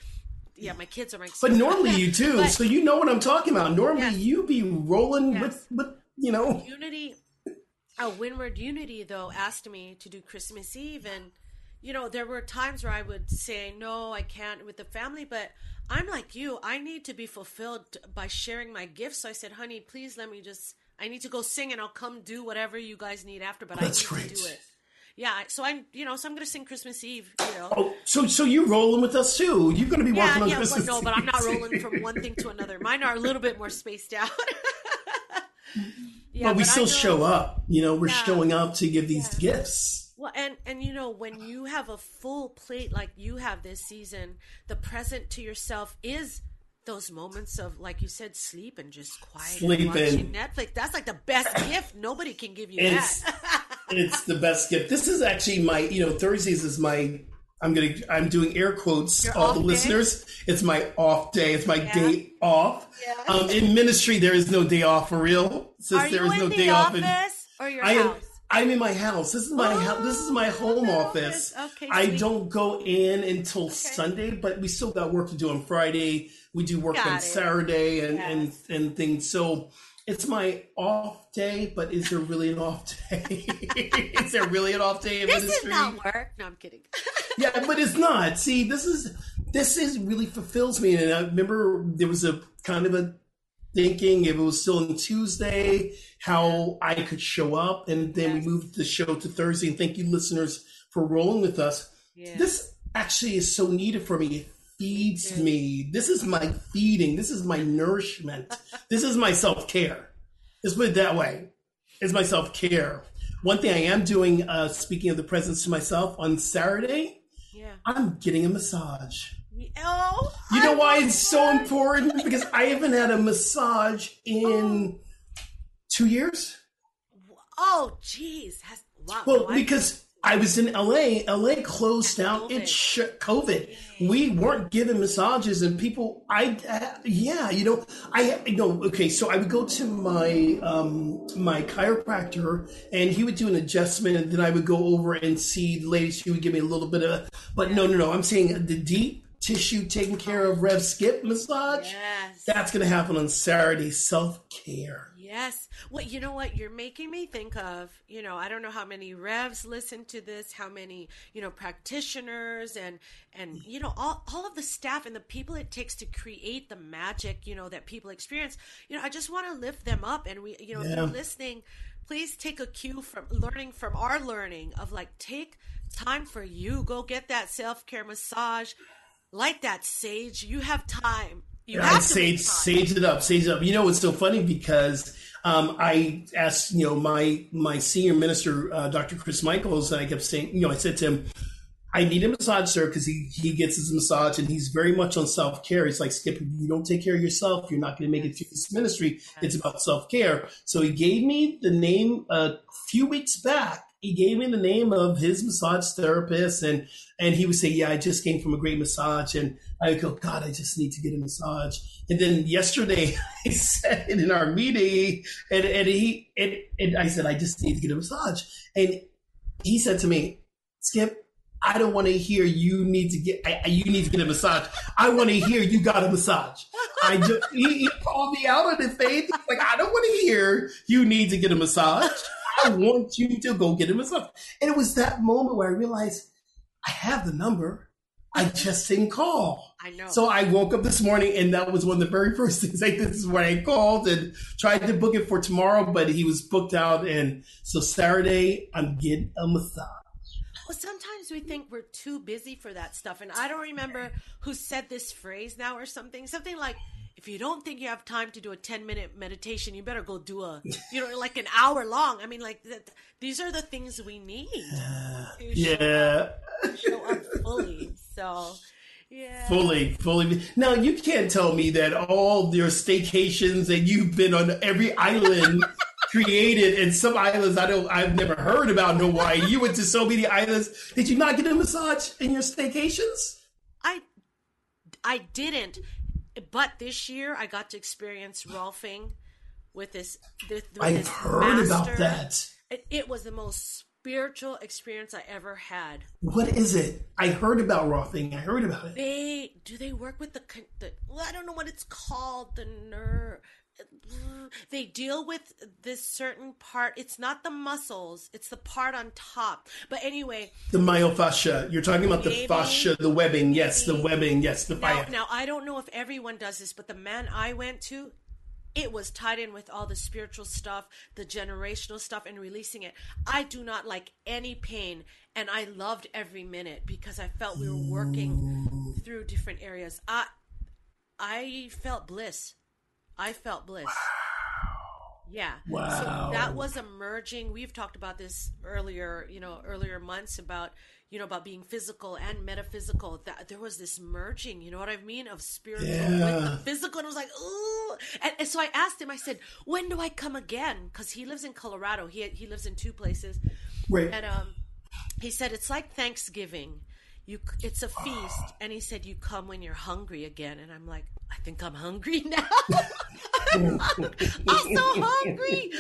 Yeah, my kids are my. But normally you do, But- so you know what I'm talking about. Normally Yes. you be rolling with, with, you know. Unity, uh, Windward Unity though asked me to do Christmas Eve, and you know there were times where I would say no, I can't with the family, but I'm like you, I need to be fulfilled by sharing my gifts. So I said, honey, please let me just. I need to go sing, and I'll come do whatever you guys need after. But That's I need great. to do it. Yeah, so I'm, you know, so I'm gonna sing Christmas Eve. You know. Oh, so so you rolling with us too? You're going to be Yeah, working on yeah, but Christmas. no, but I'm not rolling from one thing to another. Mine are a little bit more spaced out. [LAUGHS] yeah, but we I still show up. You know, we're Yeah. showing up to give these gifts. Well, and and you know when you have a full plate like you have this season, the present to yourself is those moments of like you said, sleep and just quiet, Sleeping. watching Netflix. That's like the best gift. Nobody can give you It's that. [LAUGHS] it's the best gift. This is actually my, you know, Thursdays is my. I'm gonna. I'm doing air quotes. Your all the day? listeners. It's my off day. It's my Yeah. day off. Yeah. Um, in ministry, there is no day off for real. Since Are there is no day office off. in- or your I house? I'm in my house. This is my Oh, house. This is my home oh, office. office. Okay, I sweet. don't go in until Sunday, but we still got work to do on Friday. We do work Got on it. Saturday and, and Yes. and things. So it's my off day, but is there really an off day? [LAUGHS] is there really an off day in This ministry? is not work. No, I'm kidding. [LAUGHS] yeah, but it's not. See, this is this is really fulfills me. And I remember there was a kind of a thinking if it was still on Tuesday, how I could show up, and then we moved the show to Thursday. And thank you, listeners, for rolling with us. Yeah. This actually is so needed for me. It feeds me. This is my feeding. This is my nourishment. [LAUGHS] this is my self care. Let's put it that way. It's my self care. One thing I am doing, uh, speaking of the presence to myself, on Saturday, Yeah. I'm getting a massage. Oh, You know I why it's so important? Because I haven't had a massage in two years. Oh, jeez. Wow. Well, no, because I was in LA. LA closed down. It shut COVID. We weren't given massages, and people. I uh, yeah, you know, I you know. Okay, so I would go to my um my chiropractor, and he would do an adjustment, and then I would go over and see the lady. She would give me a little bit of, but no, no, no. I'm saying the deep tissue taken care of Rev Skip massage. Yes. That's gonna happen on Saturday. Self care. Yes. Well, you know what? You're making me think of, you know, I don't know how many revs listen to this, how many, you know, practitioners and, and, mm. you know, all, all of the staff and the people it takes to create the magic, you know, that people experience. You know, I just want to lift them up. And we, you know, if Yeah. you're listening, please take a cue from learning from our learning of like, take time for you. Go get that self care massage, light that sage. You have time. You have sage, time. sage it up, sage it up. You know, it's so funny because um, I asked, you know, my my senior minister, uh, Dr. Chris Michaels, and I kept saying, you know, I said to him, I need a massage, sir, because he, he gets his massage and he's very much on self care. He's like, Skip, if you don't take care of yourself, you're not going to make it through this ministry. It's about self care. So he gave me the name a few weeks back. He gave me the name of his massage therapist, and and he would say, "Yeah, I just came from a great massage," and I would go, "God, I just need to get a massage." And then yesterday, [LAUGHS] I said in our meeting, and and he and, and I said, "I just need to get a massage," and he said to me, "Skip, I don't want to hear you need to get I, you need to get a massage. I want to hear you got a massage. I just he, he called me out on the face. He's like I don't want to hear you need to get a massage. I want you to go get him a massage. And it was that moment where I realized I have the number. I just didn't call. I know. So I woke up this morning and that was one of the very [LAUGHS] first things I did. This is when I called and tried to book it for tomorrow, but he was booked out. And so Saturday, I'm getting a massage. Well, sometimes we think we're too busy for that stuff. And I don't remember who said this phrase now or something. Something like, if you don't think you have time to do a 10 minute meditation, you better go do a, you know, like an hour long. I mean, like, th- these are the things we need [SIGHS] to show, Yeah, show up fully. So, yeah. fully, fully. Now you can't tell me that all your staycations and you've been on every island [LAUGHS] created in some islands I don't I've never heard about in Hawaii. You went to so many islands. Did you not get a massage in your staycations? I I didn't, but this year I got to experience rolfing with this. with I've this heard master. about that. It, it was the most spiritual experience I ever had. What is it? I heard about rolfing. I heard about it. They do they work with the, the well, I don't know what it's called the nerve. They deal with this certain part. It's not the muscles; it's the part on top. But anyway, The myofascia. You're talking about the Maybe. fascia, the webbing. Yes, the webbing. Yes, the now, now I don't know if everyone does this, but the man I went to, it was tied in with all the spiritual stuff, the generational stuff, and releasing it. I do not like any pain, and I loved every minute because I felt we were working through different areas. I, I felt bliss. I felt bliss. Yeah. Wow. So that was emerging. We've talked about this earlier, you know, earlier months about, you know, about being physical and metaphysical. That there was this merging, you know what I mean, of spiritual with the physical. And I was like, ooh. And, and so I asked him, I said, when do I come again? Because he lives in Colorado. He he lives in two places. Right. And um, he said it's like Thanksgiving. You, it's a feast, and he said you come when you're hungry again. And I'm like, I think I'm hungry [LAUGHS] now. I'm so hungry.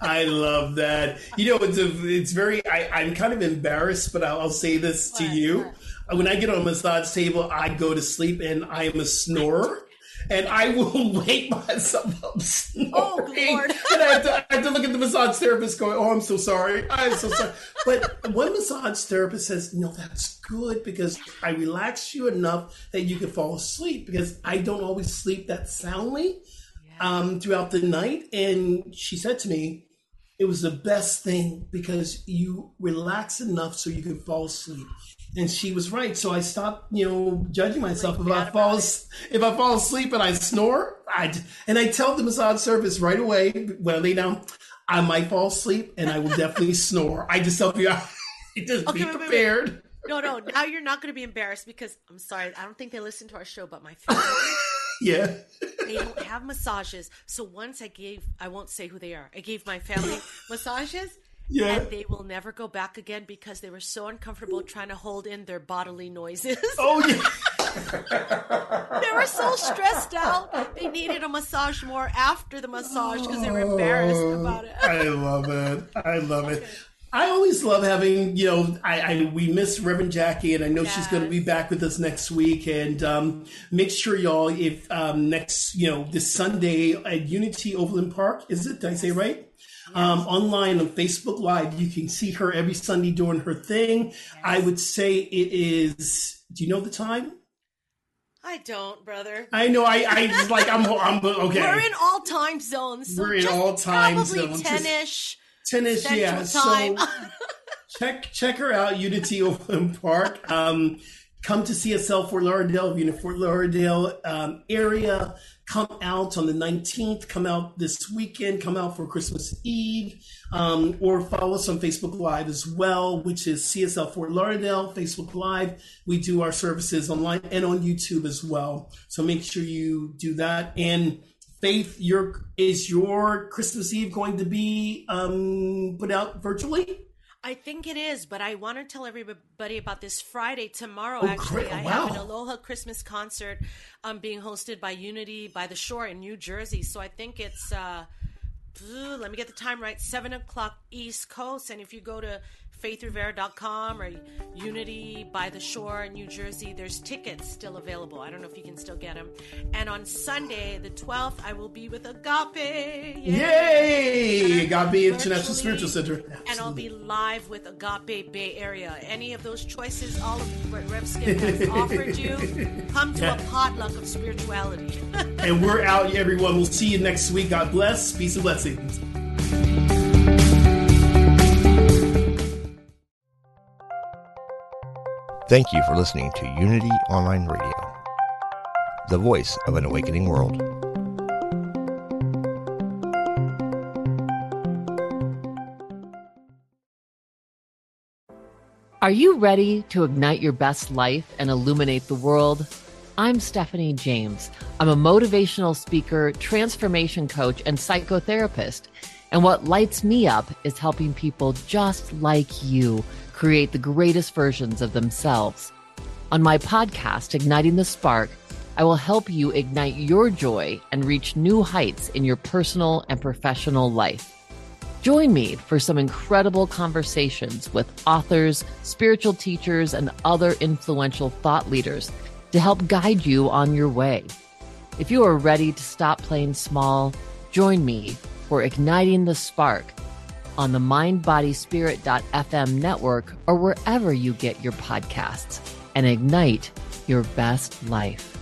I love that. You know, it's a, it's very. I, I'm kind of embarrassed, but I'll, I'll say this to you: when I get on a massage table, I go to sleep, and I am a snorer. And I will [LAUGHS] wake myself up snoring. Oh, Lord. and I have, to, I have to look at the massage therapist going, Oh, I'm so sorry. I'm so sorry. But one massage therapist says, No, that's good because I relax you enough that you can fall asleep because I don't always sleep that soundly um, throughout the night. And she said to me, it was the best thing because you relax enough so you can fall asleep. And she was right. So I stopped, you know, judging myself if I fall if I fall asleep and I snore. I and I tell the massage service right away when I lay down, I might fall asleep and I will definitely [LAUGHS] snore. I just tell you, [LAUGHS] just Okay, be wait, wait, wait. prepared. No, no. Now you're not going to be embarrassed because I'm sorry. I don't think they listen to our show, but my family, [LAUGHS] Yeah. they don't have massages. So once I gave, I won't say who they are. I gave my family massages. Yeah. And they will never go back again because they were so uncomfortable trying to hold in their bodily noises. Oh yeah. [LAUGHS] they were so stressed out. They needed a massage more after the massage because they were embarrassed about it. I love it. I love it. I always love having, you know, I, I we miss Reverend Jackie, and I know she's going to be back with us next week. And um, make sure y'all, if um, next, you know, this Sunday at Unity Overland Park, is it? Did I say right? Um, online on Facebook Live, you can see her every Sunday doing her thing. I would say it is. Do you know the time? I don't, brother. I know. I, I just like. I'm. I'm okay. We're in all time zones. So We're in just all time probably zones. Just- ten-ish. Tennis, Central yeah. time. So [LAUGHS] check check her out, Unity Overland Park. Um, come to see CSL Fort Lauderdale, if you're in the Fort Lauderdale um, area. Come out on the 19th. Come out this weekend. Come out for Christmas Eve. Um, or follow us on Facebook Live as well, which is CSL Fort Lauderdale, Facebook Live. We do our services online and on YouTube as well. So make sure you do that. And Faith, your is your Christmas Eve going to be um, put out virtually? I think it is, but I want to tell everybody about this Friday tomorrow. Oh, actually, great. I Wow. have an Aloha Christmas concert um, being hosted by Unity by the Shore in New Jersey. So I think it's uh, let me get the time right, seven o'clock East Coast. And if you go to faithrivera.com or Unity by the Shore in New Jersey, there's tickets still available. I don't know if you can still get them. And on Sunday, the 12th, I will be with Agape. Yay! Agape International Spiritual Center. And I'll be live with Agape Bay Area. Any of those choices, all of what Rev Skip has [LAUGHS] offered you, come to a potluck of spirituality. [LAUGHS] And we're out, everyone. We'll see you next week. God bless. Peace and blessings. Thank you for listening to Unity Online Radio, the voice of an awakening world. Are you ready to ignite your best life and illuminate the world? I'm Stephanie James. I'm a motivational speaker, transformation coach, and psychotherapist. And what lights me up is helping people just like you create the greatest versions of themselves. On my podcast, Igniting the Spark, I will help you ignite your joy and reach new heights in your personal and professional life. Join me for some incredible conversations with authors, spiritual teachers, and other influential thought leaders to help guide you on your way. If you are ready to stop playing small, join me for Igniting the Spark on the mindbodyspirit.fm network or wherever you get your podcasts and ignite your best life.